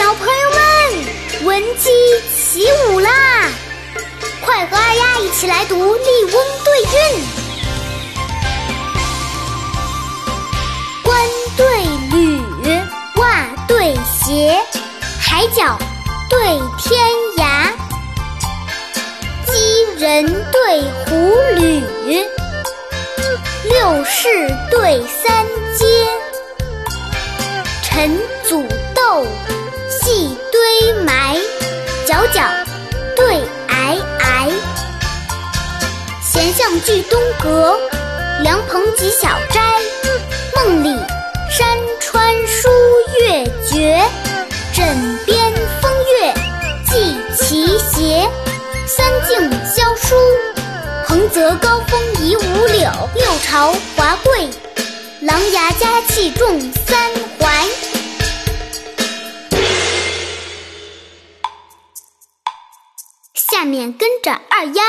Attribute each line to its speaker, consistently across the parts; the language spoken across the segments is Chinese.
Speaker 1: 小朋友们闻鸡起舞啦！快和二丫一起来读《笠翁对韵》。冠对履，袜对鞋，海角对天涯。鸡人对虎吕，六世对三阶。陈角对皑皑。闲向聚东阁，凉棚几小斋。梦里山川书月绝，枕边风月寄奇邪。三径萧疏，彭泽高风移五柳。六朝华贵，琅琊佳气重三怀。下面跟着二丫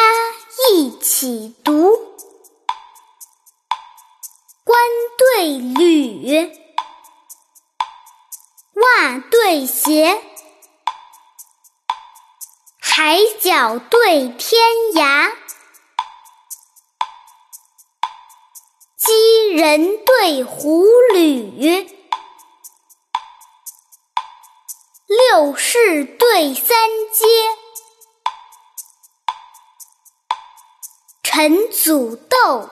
Speaker 1: 一起读：冠对履，袜对鞋，海角对天涯，鸡人对虎吕，六世对三阶。陈祖豆，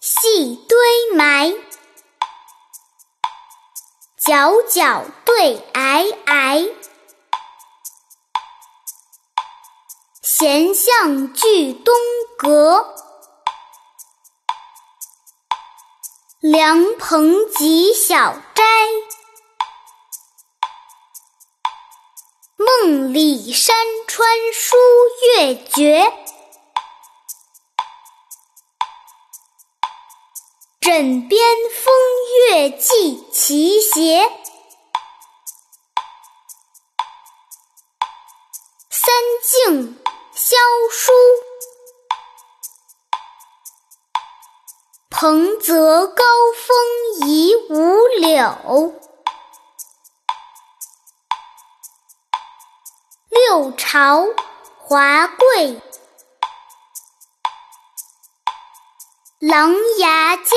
Speaker 1: 细堆埋，角角对皑皑。闲向聚东阁，凉棚几小斋。梦里山川书月绝，枕边风月寄奇邪。三径萧疏，彭泽高风移五柳。六朝华贵，琅琊家